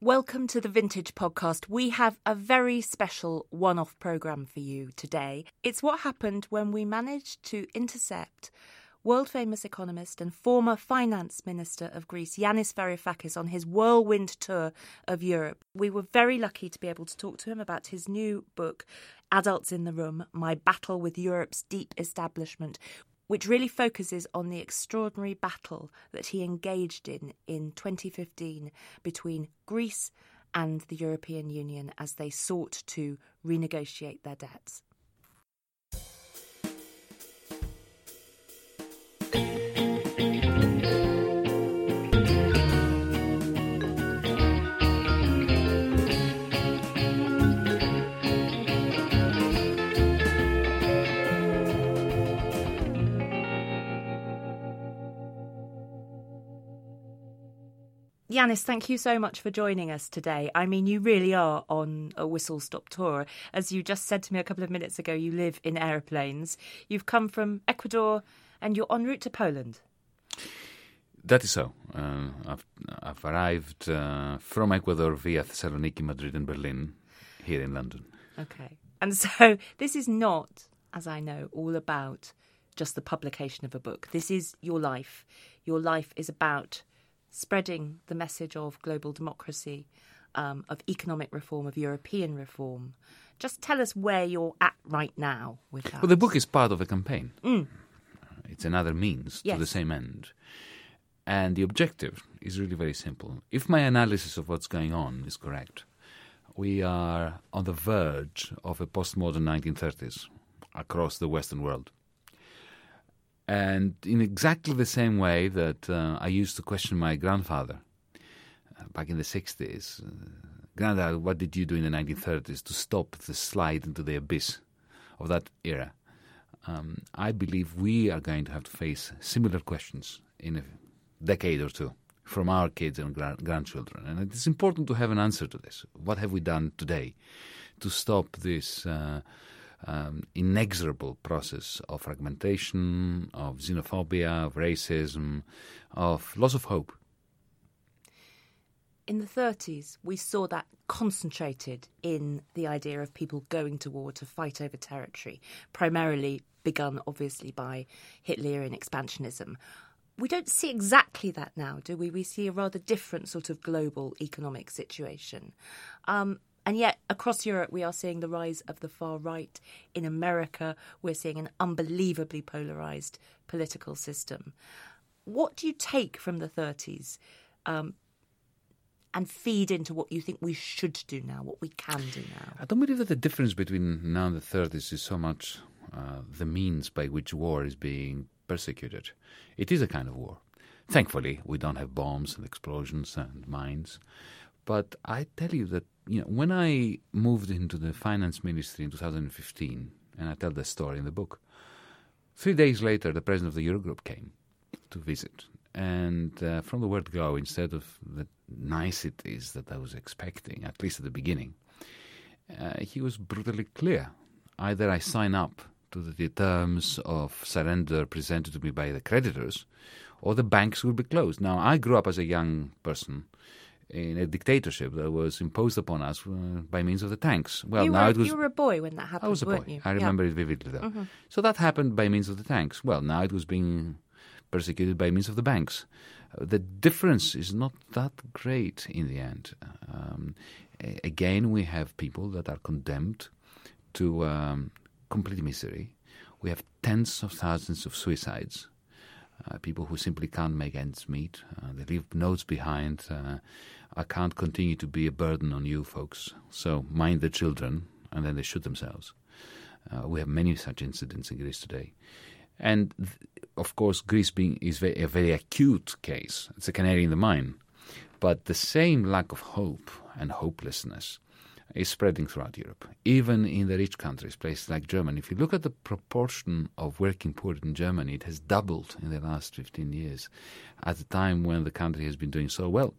Welcome to the Vintage Podcast. We have a very special one off programme for you today. It's what happened when we managed to intercept world famous economist and former finance minister of Greece, Yanis Varoufakis, on his whirlwind tour of Europe. We were very lucky to be able to talk to him about his new book, Adults in the Room My Battle with Europe's Deep Establishment, which really focuses on the extraordinary battle that he engaged in in 2015 between Greece and the European Union as they sought to renegotiate their debts. Yanis, thank you so much for joining us today. I mean, you really are on a whistle stop tour. As you just said to me a couple of minutes ago, you live in aeroplanes. You've come from Ecuador and you're en route to Poland. That is so. Uh, I've, I've, arrived uh, from Ecuador via Thessaloniki, Madrid, and Berlin here in London. Okay. And so this is not, as I know, all about just the publication of a book. This is your life. Your life is about spreading the message of global democracy, um, of economic reform, of European reform. Just tell us where you're at right now with that. Well, the book is part of a campaign. Mm. It's another means yes. to the same end. And the objective is really very simple. If my analysis of what's going on is correct, we are on the verge of a postmodern 1930s across the Western world. And in exactly the same way that uh, I used to question my grandfather uh, back in the 60s, uh, Granddad, what did you do in the 1930s to stop the slide into the abyss of that era? Um, I believe we are going to have to face similar questions in a decade or two from our kids and gra- grandchildren. And it's important to have an answer to this. What have we done today to stop this? Uh, um, inexorable process of fragmentation, of xenophobia, of racism, of loss of hope. In the 30s, we saw that concentrated in the idea of people going to war to fight over territory, primarily begun, obviously, by Hitlerian expansionism. We don't see exactly that now, do we? We see a rather different sort of global economic situation. Um, and yet, across Europe, we are seeing the rise of the far right. In America, we're seeing an unbelievably polarized political system. What do you take from the 30s um, and feed into what you think we should do now, what we can do now? I don't believe that the difference between now and the 30s is so much uh, the means by which war is being persecuted. It is a kind of war. Thankfully, we don't have bombs and explosions and mines. But I tell you that you know when I moved into the finance ministry in 2015, and I tell the story in the book. Three days later, the president of the Eurogroup came to visit, and uh, from the word go, instead of the niceties that I was expecting, at least at the beginning, uh, he was brutally clear. Either I sign up to the terms of surrender presented to me by the creditors, or the banks will be closed. Now, I grew up as a young person in a dictatorship that was imposed upon us uh, by means of the tanks. Well, you now were, it was. You were a boy when that happened. I was a boy. You? I remember yeah. it vividly, though. Mm-hmm. So that happened by means of the tanks. Well, now it was being persecuted by means of the banks. Uh, the difference is not that great in the end. Um, again, we have people that are condemned to um, complete misery. We have tens of thousands of suicides. Uh, people who simply can't make ends meet. Uh, they leave notes behind. Uh, I can't continue to be a burden on you folks. So mind the children, and then they shoot themselves. Uh, we have many such incidents in Greece today. And th- of course, Greece being is very, a very acute case. It's a canary in the mine. But the same lack of hope and hopelessness is spreading throughout Europe, even in the rich countries, places like Germany. If you look at the proportion of working poor in Germany, it has doubled in the last 15 years, at a time when the country has been doing so well.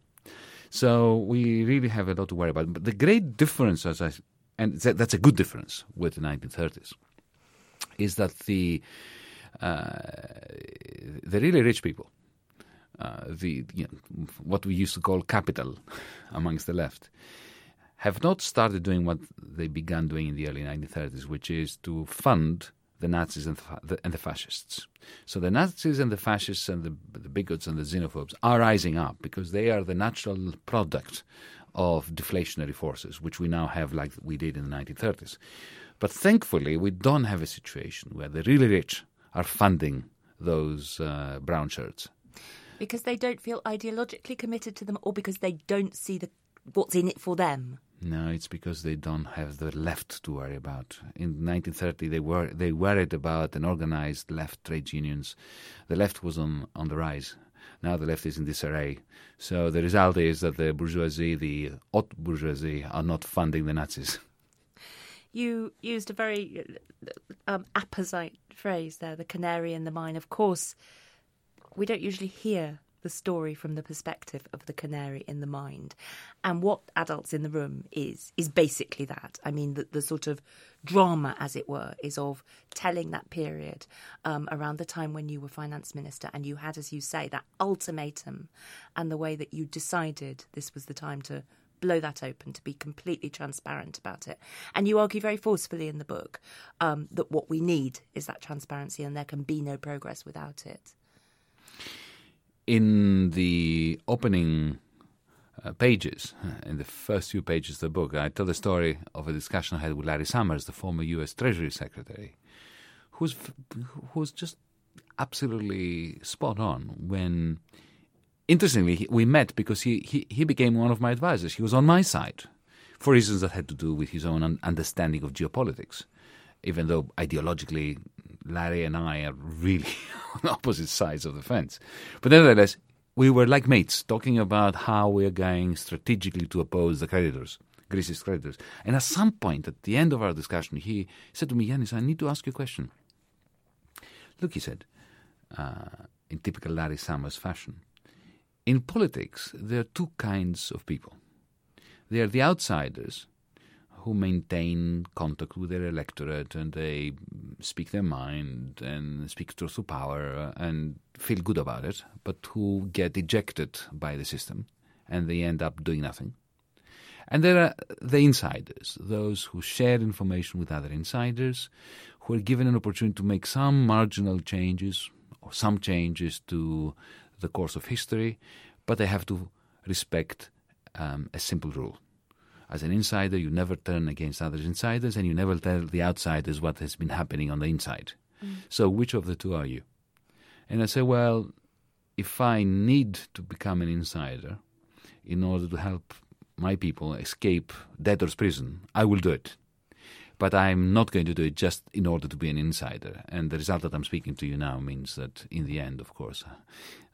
So we really have a lot to worry about. But the great difference, as I, and that's a good difference with the 1930s, is that the uh, the really rich people uh, the you know, what we used to call capital amongst the left, have not started doing what they began doing in the early 1930s, which is to fund the Nazis and the, and the fascists. So the Nazis and the fascists and the, the bigots and the xenophobes are rising up because they are the natural product of deflationary forces, which we now have like we did in the 1930s. But thankfully, we don't have a situation where the really rich are funding those uh, brown shirts. Because they don't feel ideologically committed to them or because they don't see the, what's in it for them? No, it's because they don't have the left to worry about. In 1930, they were they worried about an organized left trade unions. The left was on, on the rise. Now the left is in disarray. So the result is that the bourgeoisie, the haute bourgeoisie, are not funding the Nazis. You used a very um, apposite phrase there, the canary in the mine. Of course, we don't usually hear the story from the perspective of the canary in the mind. And what Adults in the Room is, is basically that. I mean, the, the sort of drama, as it were, is of telling that period um, around the time when you were finance minister and you had, as you say, that ultimatum and the way that you decided this was the time to blow that open, to be completely transparent about it. And you argue very forcefully in the book um, that what we need is that transparency and there can be no progress without it. In the opening uh, pages, in the first few pages of the book, I tell the story of a discussion I had with Larry Summers, the former U.S. Treasury Secretary, who's who's just absolutely spot on when interestingly, we met because he, he, he became one of my advisors. He was on my side for reasons that had to do with his own understanding of geopolitics. Even though ideologically, Larry and I are really on opposite sides of the fence. But nevertheless, we were like mates talking about how we're going strategically to oppose the creditors, Greece's creditors. And at some point, at the end of our discussion, he said to me, Yanis, I need to ask you a question. Look, he said, uh, in typical Larry Summers fashion, in politics, there are two kinds of people. They are the outsiders who maintain contact with their electorate and they speak their mind and speak truth to power and feel good about it, but who get ejected by the system and they end up doing nothing. And there are the insiders, those who share information with other insiders, who are given an opportunity to make some marginal changes or some changes to the course of history, but they have to respect um, a simple rule. As an insider, you never turn against other insiders, and you never tell the outsiders what has been happening on the inside. Mm. So, which of the two are you? And I say, well, if I need to become an insider in order to help my people escape debtor's prison, I will do it but I'm not going to do it just in order to be an insider. And the result that I'm speaking to you now means that in the end, of course,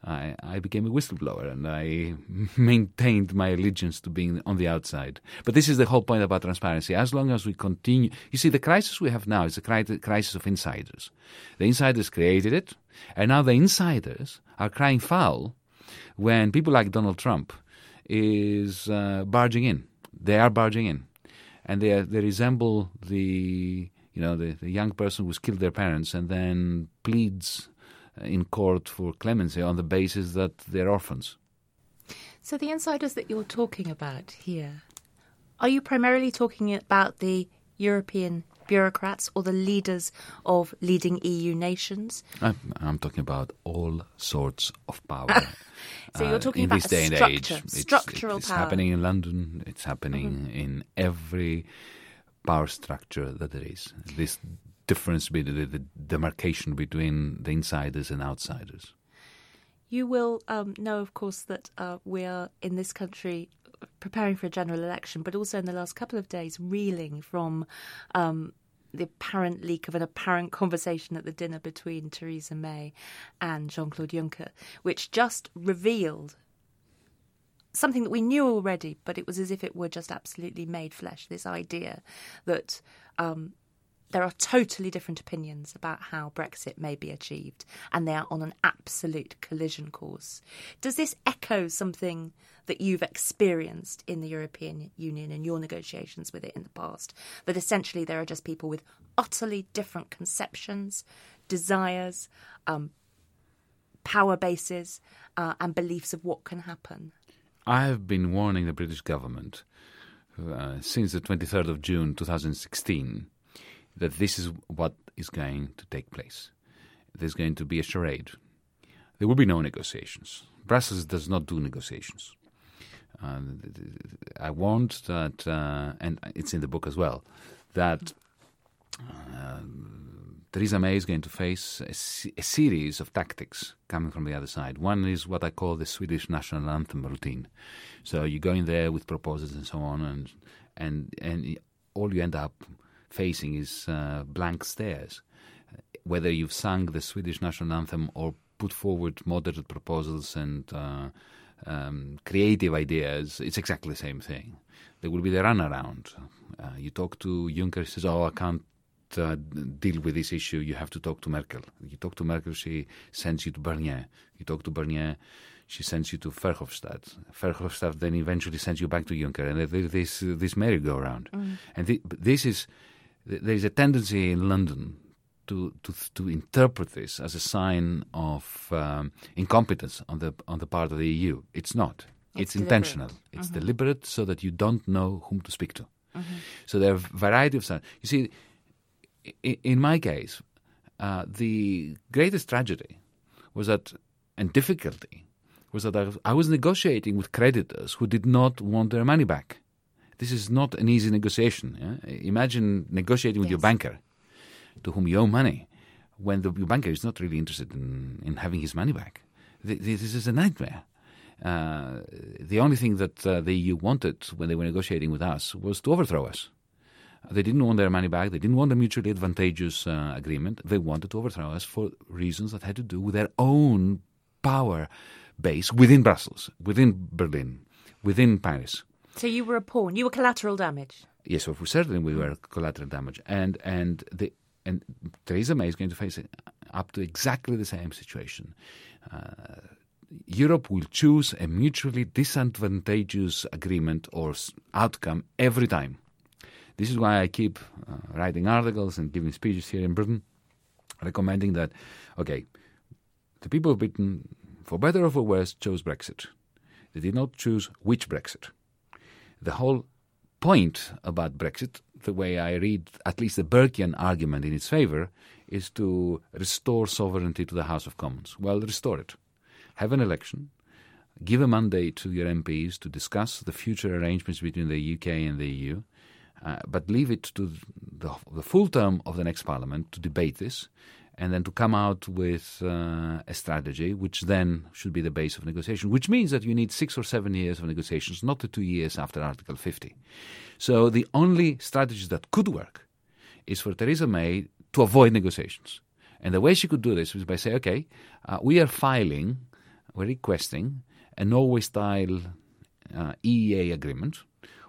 I, I became a whistleblower and I maintained my allegiance to being on the outside. But this is the whole point about transparency. As long as we continue, you see, the crisis we have now is the crisis of insiders. The insiders created it, and now the insiders are crying foul when people like Donald Trump is uh, barging in. They are barging in and they they resemble the you know the, the young person who's killed their parents and then pleads in court for clemency on the basis that they're orphans. So the insiders that you're talking about here, are you primarily talking about the European bureaucrats or the leaders of leading EU nations? I'm, I'm talking about all sorts of power. so you're uh, talking uh, about this day and age. It's, structural it's power. happening in London. It's happening mm-hmm. in every power structure that there is. This difference, between the, the demarcation between the insiders and outsiders. You will um, know, of course, that uh, we are in this country preparing for a general election, but also in the last couple of days reeling from um, the apparent leak of an apparent conversation at the dinner between Theresa May and Jean Claude Juncker, which just revealed something that we knew already, but it was as if it were just absolutely made flesh. This idea that um, there are totally different opinions about how Brexit may be achieved, and they are on an absolute collision course. Does this echo something that you've experienced in the European Union and your negotiations with it in the past? That essentially there are just people with utterly different conceptions, desires, um, power bases uh, and beliefs of what can happen? I have been warning the British government uh, since the 23rd of June 2016 that this is what is going to take place. There's going to be a charade. There will be no negotiations. Brussels does not do negotiations. Uh, I warned that, uh, and it's in the book as well, that uh, Theresa May is going to face a, a, series of tactics coming from the other side. One is what I call the Swedish national anthem routine. So you go in there with proposals and so on, and and and all you end up facing is uh, blank stares. Whether you've sung the Swedish national anthem or put forward moderate proposals and uh, um, creative ideas, it's exactly the same thing. There will be the runaround. Uh, you talk to Juncker, he says, "Oh, I can't uh, deal with this issue. You have to talk to Merkel." You talk to Merkel, she sends you to Barnier. You talk to Barnier, she sends you to Verhofstadt. Verhofstadt then eventually sends you back to Juncker, and this this merry-go-round. Mm. And th- this is there is a tendency in London to, to to interpret this as a sign of um, incompetence on the on the part of the EU. It's not. It's, it's intentional. It's mm-hmm. deliberate so that you don't know whom to speak to. Mm-hmm. So there are a variety of signs. You see, in, in my case, uh, the greatest tragedy was that, and difficulty, was that I was negotiating with creditors who did not want their money back. This is not an easy negotiation. Yeah? Imagine negotiating with yes. your banker to whom you owe money when the your banker is not really interested in, in having his money back. This is a nightmare. Uh, the only thing that uh, the EU wanted when they were negotiating with us was to overthrow us. They didn't want their money back. They didn't want a mutually advantageous uh, agreement. They wanted to overthrow us for reasons that had to do with their own power base within Brussels, within Berlin, within Paris. So you were a pawn. You were collateral damage. Yes, well, certainly we were collateral damage, and and the and Theresa May is going to face up to exactly the same situation. Uh, Europe will choose a mutually disadvantageous agreement or outcome every time. This is why I keep uh, writing articles and giving speeches here in Britain, recommending that, okay, the people of Britain, for better or for worse, chose Brexit. They did not choose which Brexit. The whole point about Brexit, the way I read at least the Burkean argument in its favour, is to restore sovereignty to the House of Commons. Well, restore it. Have an election, give a mandate to your MPs to discuss the future arrangements between the UK and the EU, uh, but leave it to the, the, full term of the next Parliament to debate this and then to come out with uh, a strategy which then should be the base of negotiation, which means that you need six or seven years of negotiations, not the two years after Article 50. So the only strategy that could work is for Theresa May to avoid negotiations. And the way she could do this was by saying, okay, uh, we are filing, we're requesting a Norway style uh, EEA agreement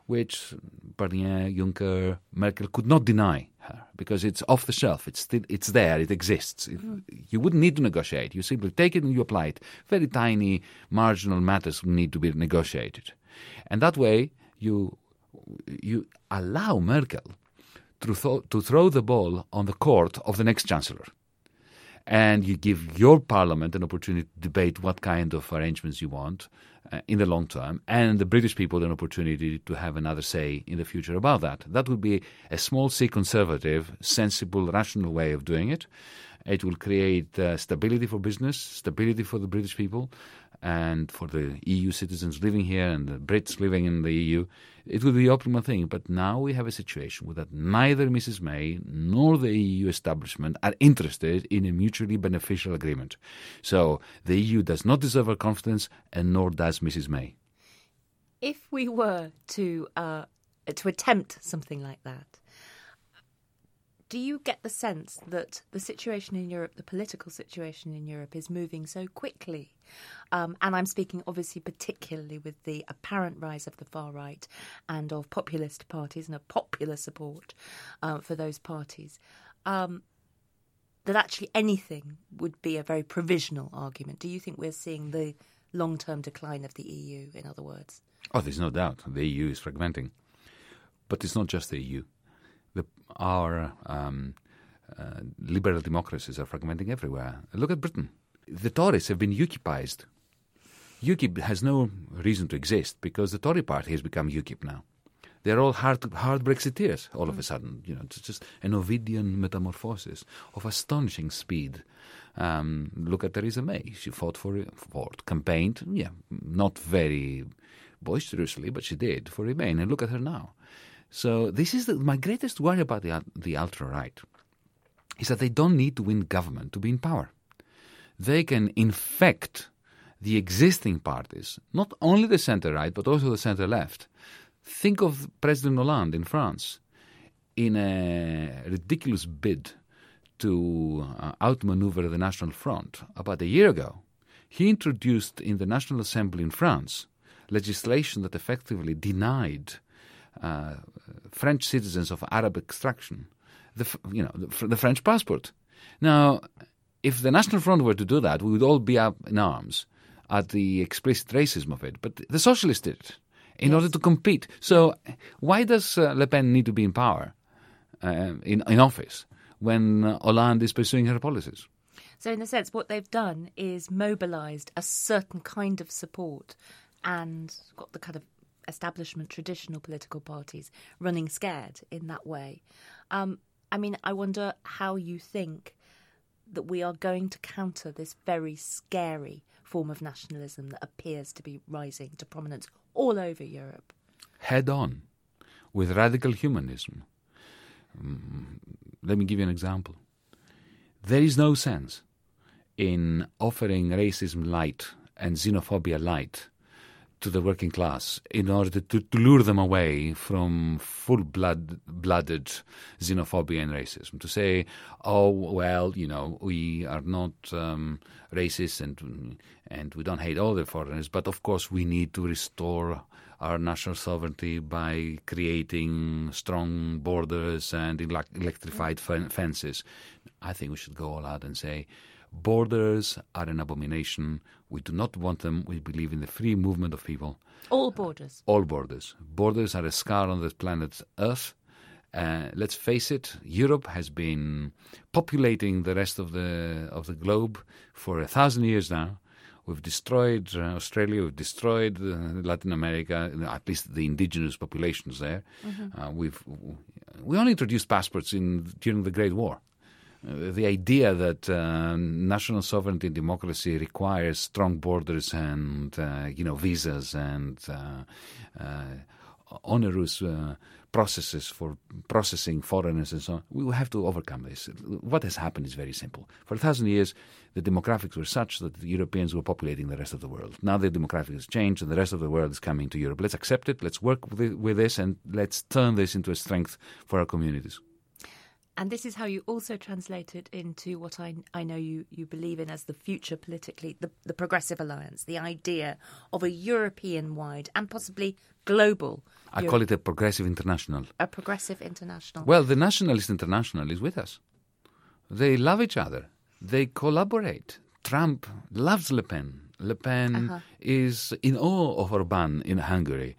which Barnier, Juncker, Merkel could not deny her because it's off the shelf. It's still, it's there. It exists. Mm. You wouldn't need to negotiate. You simply take it and you apply it. Very tiny marginal matters need to be negotiated, and that way you you allow Merkel to, th- to throw the ball on the court of the next chancellor and you give your parliament an opportunity to debate what kind of arrangements you want uh, in the long term, and the British people an opportunity to have another say in the future about that. That would be a small c conservative, sensible, rational way of doing it. It will create uh, stability for business, stability for the British people, and for the EU citizens living here and the Brits living in the EU, it would be the optimal thing. But now we have a situation where that neither Mrs. May nor the EU establishment are interested in a mutually beneficial agreement. So the EU does not deserve our confidence, and nor does Mrs. May. If we were to uh, to attempt something like that, do you get the sense that the situation in Europe, the political situation in Europe, is moving so quickly? Um, and I'm speaking obviously particularly with the apparent rise of the far right and of populist parties and of popular support uh, for those parties. Um, that actually anything would be a very provisional argument. Do you think we're seeing the long term decline of the EU, in other words? Oh, there's no doubt. The EU is fragmenting. But it's not just the EU the, our um, uh, liberal democracies are fragmenting everywhere. Look at Britain. the Tories have been UKIPized. UKIP has no reason to exist because the Tory party has become UKIP now. They're all hard, hard Brexiteers all of a sudden. You know, it's just an Ovidian metamorphosis of astonishing speed. Um, look at Theresa May. She fought for, for campaigned, yeah, not very boisterously, but she did for Remain. And look at her now. So this is the, my greatest worry about the the ultra right is that they don't need to win government to be in power. They can infect the existing parties, not only the center right, but also the center left. Think of President Hollande in France in a ridiculous bid to uh, outmaneuver the National Front. About a year ago, he introduced in the National Assembly in France legislation that effectively denied uh, French citizens of Arab extraction the you know the, the French passport. Now, if the National Front were to do that, we would all be up in arms at the explicit racism of it. But the socialists did it in yes. order to compete. So why does uh, Le Pen need to be in power, uh, in, in office, when Hollande is pursuing her policies? So, in a sense, what they've done is mobilised a certain kind of support and got the kind of establishment, traditional political parties running scared in that way. Um, I mean, I wonder how you think that we are going to counter this very scary form of nationalism that appears to be rising to prominence all over Europe. Head on with radical humanism. Mm, let me give you an example. There is no sense in offering racism light and xenophobia light to the working class in order to, to lure them away from full blood blooded xenophobia and racism. To say, oh well, you know, we are not um, racist and and we don't hate all the foreigners, but of course we need to restore our national sovereignty by creating strong borders and electrified fences. I think we should go all out and say Borders are an abomination. We do not want them. We believe in the free movement of people. All borders. All borders. Borders are a scar on the planet Earth. Uh, let's face it, Europe has been populating the rest of the of the globe for a thousand years now. We've destroyed uh, Australia. We've destroyed uh, Latin America. At least the indigenous populations there. Mm-hmm. Uh, we've we only introduced passports in during the Great War the idea that uh, national sovereignty and democracy requires strong borders and uh, you know visas and uh, uh onerous uh, processes for processing foreigners and so on. We have to overcome this. What has happened is very simple. For a thousand years, the demographics were such that the Europeans were populating the rest of the world. Now the demographics has changed and the rest of the world is coming to Europe. Let's accept it. Let's work with this and let's turn this into a strength for our communities. And this is how you also translate it into what I, I know you, you believe in as the future politically, the, the Progressive Alliance, the idea of a European wide and possibly global. I Euro- call it a Progressive International. A Progressive International. Well, the Nationalist International is with us. They love each other, they collaborate. Trump loves Le Pen. Le Pen uh-huh. is in awe of Orban in Hungary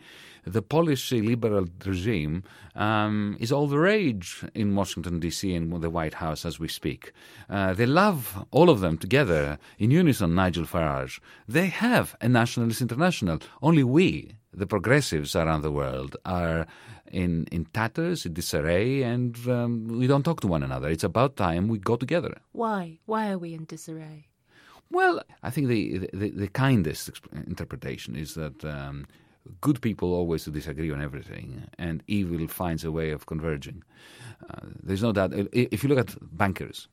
the Polish liberal regime um, is all the rage in Washington, D.C., and the White House as we speak. Uh, they love all of them together in unison, Nigel Farage. They have a nationalist international. Only we, the progressives around the world, are in, in tatters, in disarray, and um, we don't talk to one another. It's about time we go together. Why? Why are we in disarray? Well, I think the, the, the kindest interpretation is that um, good people always disagree on everything, and evil finds a way of converging. Uh, there's no doubt. If you look at bankers,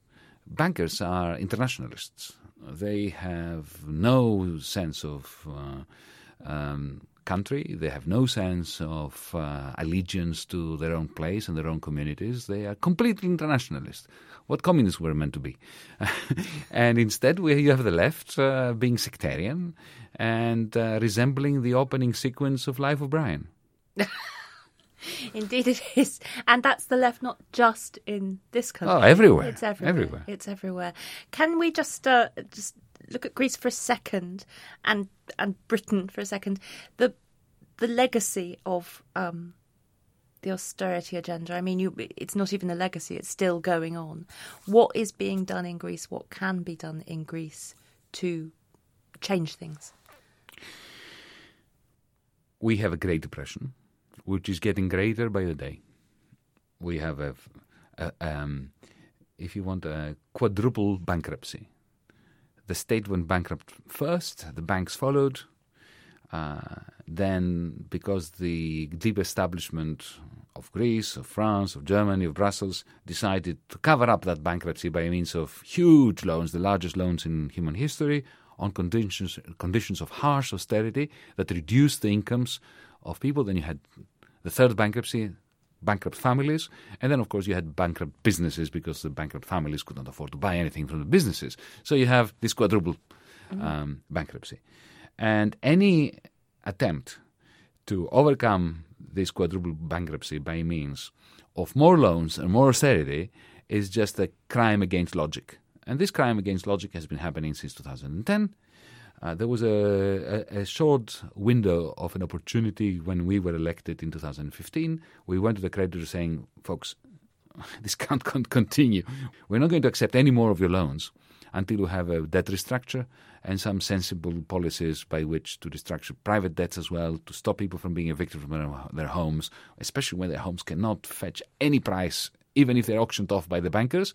bankers are internationalists. They have no sense of uh, um, country. They have no sense of uh, allegiance to their own place and their own communities. They are completely internationalist, What communists were meant to be, and instead we, you have the left uh, being sectarian and uh, resembling the opening sequence of Life of Brian. Indeed, it is, and that's the left, not just in this country. Oh, everywhere! It's everywhere. Everywhere. It's everywhere. Can we just uh, just look at Greece for a second, and and Britain for a second? The the legacy of um, the austerity agenda. I mean, you, it's not even a legacy; it's still going on. What is being done in Greece? What can be done in Greece to change things? We have a Great Depression, which is getting greater by the day. We have a, a um, if you want, a quadruple bankruptcy. The state went bankrupt first, the banks followed. Uh, then, because the deep establishment of Greece, of France, of Germany, of Brussels decided to cover up that bankruptcy by means of huge loans, the largest loans in human history, on conditions conditions of harsh austerity that reduced the incomes of people. Then you had the third bankruptcy, bankrupt families, and then of course you had bankrupt businesses because the bankrupt families could not afford to buy anything from the businesses. So you have this quadruple mm-hmm. um, bankruptcy, and any attempt to overcome this quadruple bankruptcy by means of more loans and more austerity is just a crime against logic. And this crime against logic has been happening since 2010. Uh, there was a, a, a, short window of an opportunity when we were elected in 2015. We went to the creditors saying, folks, this can't continue. We're not going to accept any more of your loans until we have a debt restructure and some sensible policies by which to restructure private debts as well, to stop people from being evicted from their, their homes, especially when their homes cannot fetch any price even if they're auctioned off by the bankers.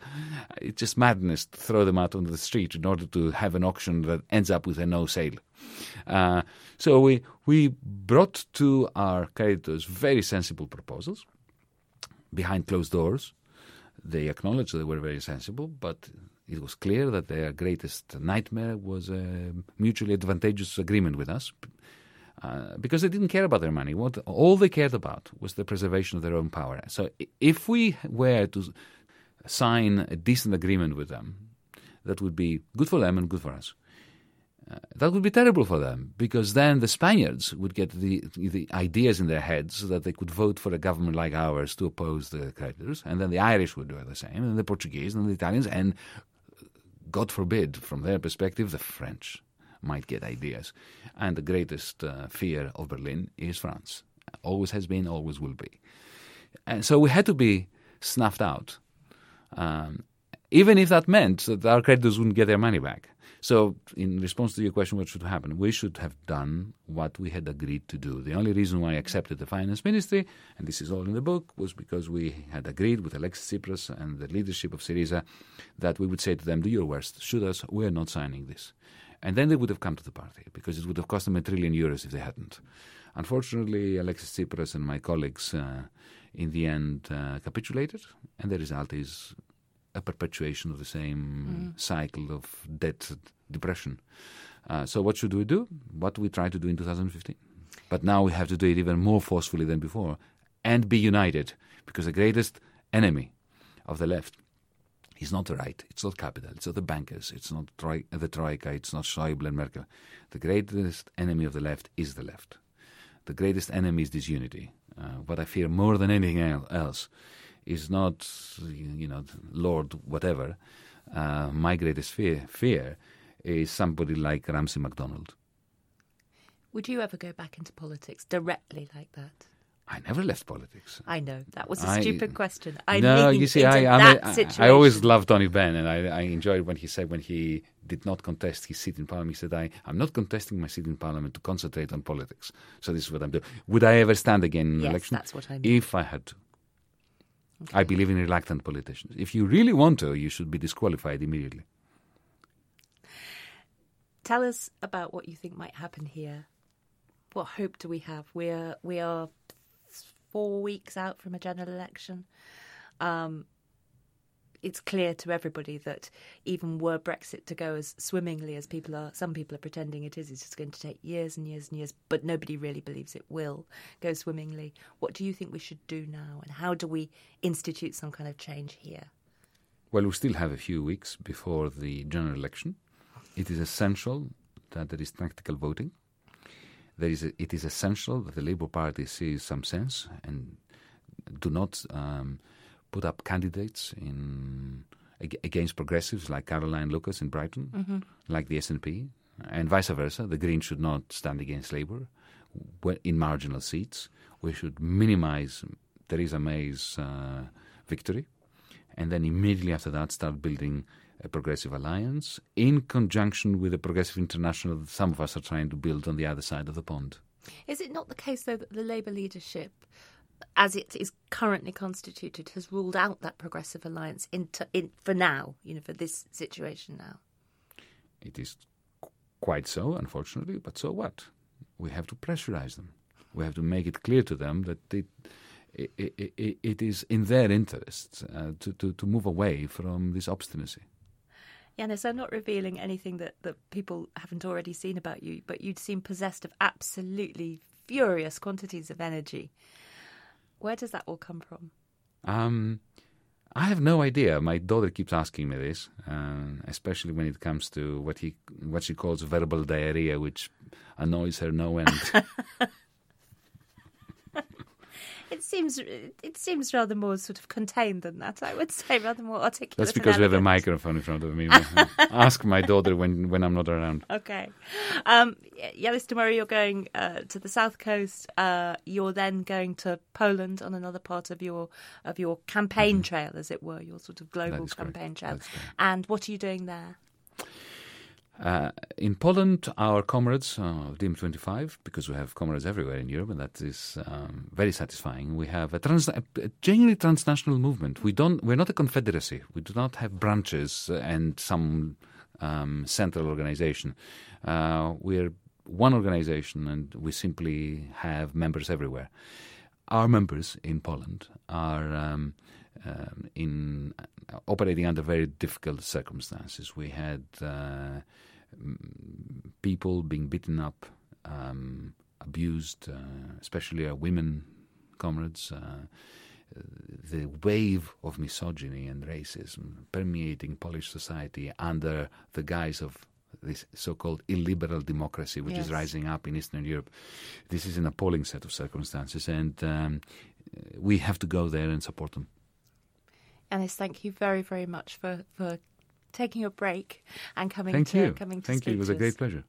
It's just madness to throw them out on the street in order to have an auction that ends up with a no sale. Uh, so we we brought to our creditors very sensible proposals behind closed doors. They acknowledged they were very sensible, but it was clear that their greatest nightmare was a mutually advantageous agreement with us. Uh, because they didn't care about their money. What all they cared about was the preservation of their own power. So, if we were to sign a decent agreement with them, that would be good for them and good for us. Uh, that would be terrible for them because then the Spaniards would get the the ideas in their heads that they could vote for a government like ours to oppose the creditors, and then the Irish would do the same, and the Portuguese and the Italians, and God forbid, from their perspective, the French might get ideas. And the greatest uh, fear of Berlin is France. Always has been, always will be. And so we had to be snuffed out, um, even if that meant that our creditors wouldn't get their money back. So, in response to your question, what should happen? We should have done what we had agreed to do. The only reason why I accepted the finance ministry, and this is all in the book, was because we had agreed with Alexis Tsipras and the leadership of Syriza that we would say to them, "Do your worst, shoot us. We are not signing this." And then they would have come to the party because it would have cost them a trillion euros if they hadn't. Unfortunately, Alexis Tsipras and my colleagues, uh, in the end, uh, capitulated, and the result is a perpetuation of the same mm. cycle of debt depression. Uh, so, what should we do? What we tried to do in 2015. But now we have to do it even more forcefully than before and be united because the greatest enemy of the left is not the right, it's not capital, it's not the bankers, it's not the Troika, it's not Schäuble and Merkel. The greatest enemy of the left is the left. The greatest enemy is disunity. Uh, what I fear more than anything else is not, you know, Lord whatever. Uh, my greatest fear, fear is somebody like Ramsay MacDonald. Would you ever go back into politics directly like that? I never left politics. I know that was a I, stupid question. I no, you see, I, I, I always loved Tony Benn, and I, I enjoyed when he said when he did not contest his seat in parliament. He said, "I, I'm not contesting my seat in parliament to concentrate on politics. So this is what I'm doing. Would I ever stand again in yes, election? That's what I mean. If I had to." Okay. I believe in reluctant politicians. If you really want to, you should be disqualified immediately. Tell us about what you think might happen here. What hope do we have? We are we are four weeks out from a general election. Um, it's clear to everybody that even were Brexit to go as swimmingly as people are, some people are pretending it is, it's just going to take years and years and years, but nobody really believes it will go swimmingly. What do you think we should do now, and how do we institute some kind of change here? Well, we still have a few weeks before the general election. It is essential that there is tactical voting. There is a, it is essential that the Labour Party sees some sense and do not um, put up candidates in against progressives like Caroline Lucas in Brighton, mm-hmm. like the SNP, and vice versa. The Greens should not stand against Labour in marginal seats. We should minimise Theresa May's uh, victory, and then immediately after that start building a progressive alliance in conjunction with a progressive international that some of us are trying to build on the other side of the pond. Is it not the case, though, that the Labour leadership, as it is currently constituted, has ruled out that progressive alliance into, in, for now, you know, for this situation now? It is quite so, unfortunately, but so what? We have to pressurize them. We have to make it clear to them that it, it, it, it is in their interests uh, to, to, to move away from this obstinacy. Yanis, I'm not revealing anything that, that people haven't already seen about you, but you seem possessed of absolutely furious quantities of energy. Where does that all come from? Um, I have no idea. My daughter keeps asking me this, uh, especially when it comes to what he what she calls verbal diarrhea, which annoys her no end. It seems it seems rather more sort of contained than that. I would say rather more articulate. That's because we have a microphone in front of me. Ask my daughter when when I'm not around. Okay, um, Yanis, tomorrow you're going uh, to the south coast. Uh, you're then going to Poland on another part of your of your campaign mm-hmm. trail, as it were, your sort of global campaign correct. trail. And what are you doing there? Uh, in Poland, our comrades uh, of DiEM25, because we have comrades everywhere in Europe, and that is um, very satisfying. We have a, trans- a, genuinely transnational movement. We don't. We're not a confederacy. We do not have branches and some um, central organization. Uh, we're one organization, and we simply have members everywhere. Our members in Poland are. Um, um, in uh, operating under very difficult circumstances. We had uh, people being beaten up, um, abused, uh, especially our women comrades. Uh, the wave of misogyny and racism permeating Polish society under the guise of this so-called illiberal democracy, which yes. is rising up in Eastern Europe. This is an appalling set of circumstances, and um, we have to go there and support them. Yanis, thank you very, very much for, for taking a break and coming Thank to you. coming to Thank you. It was a great pleasure.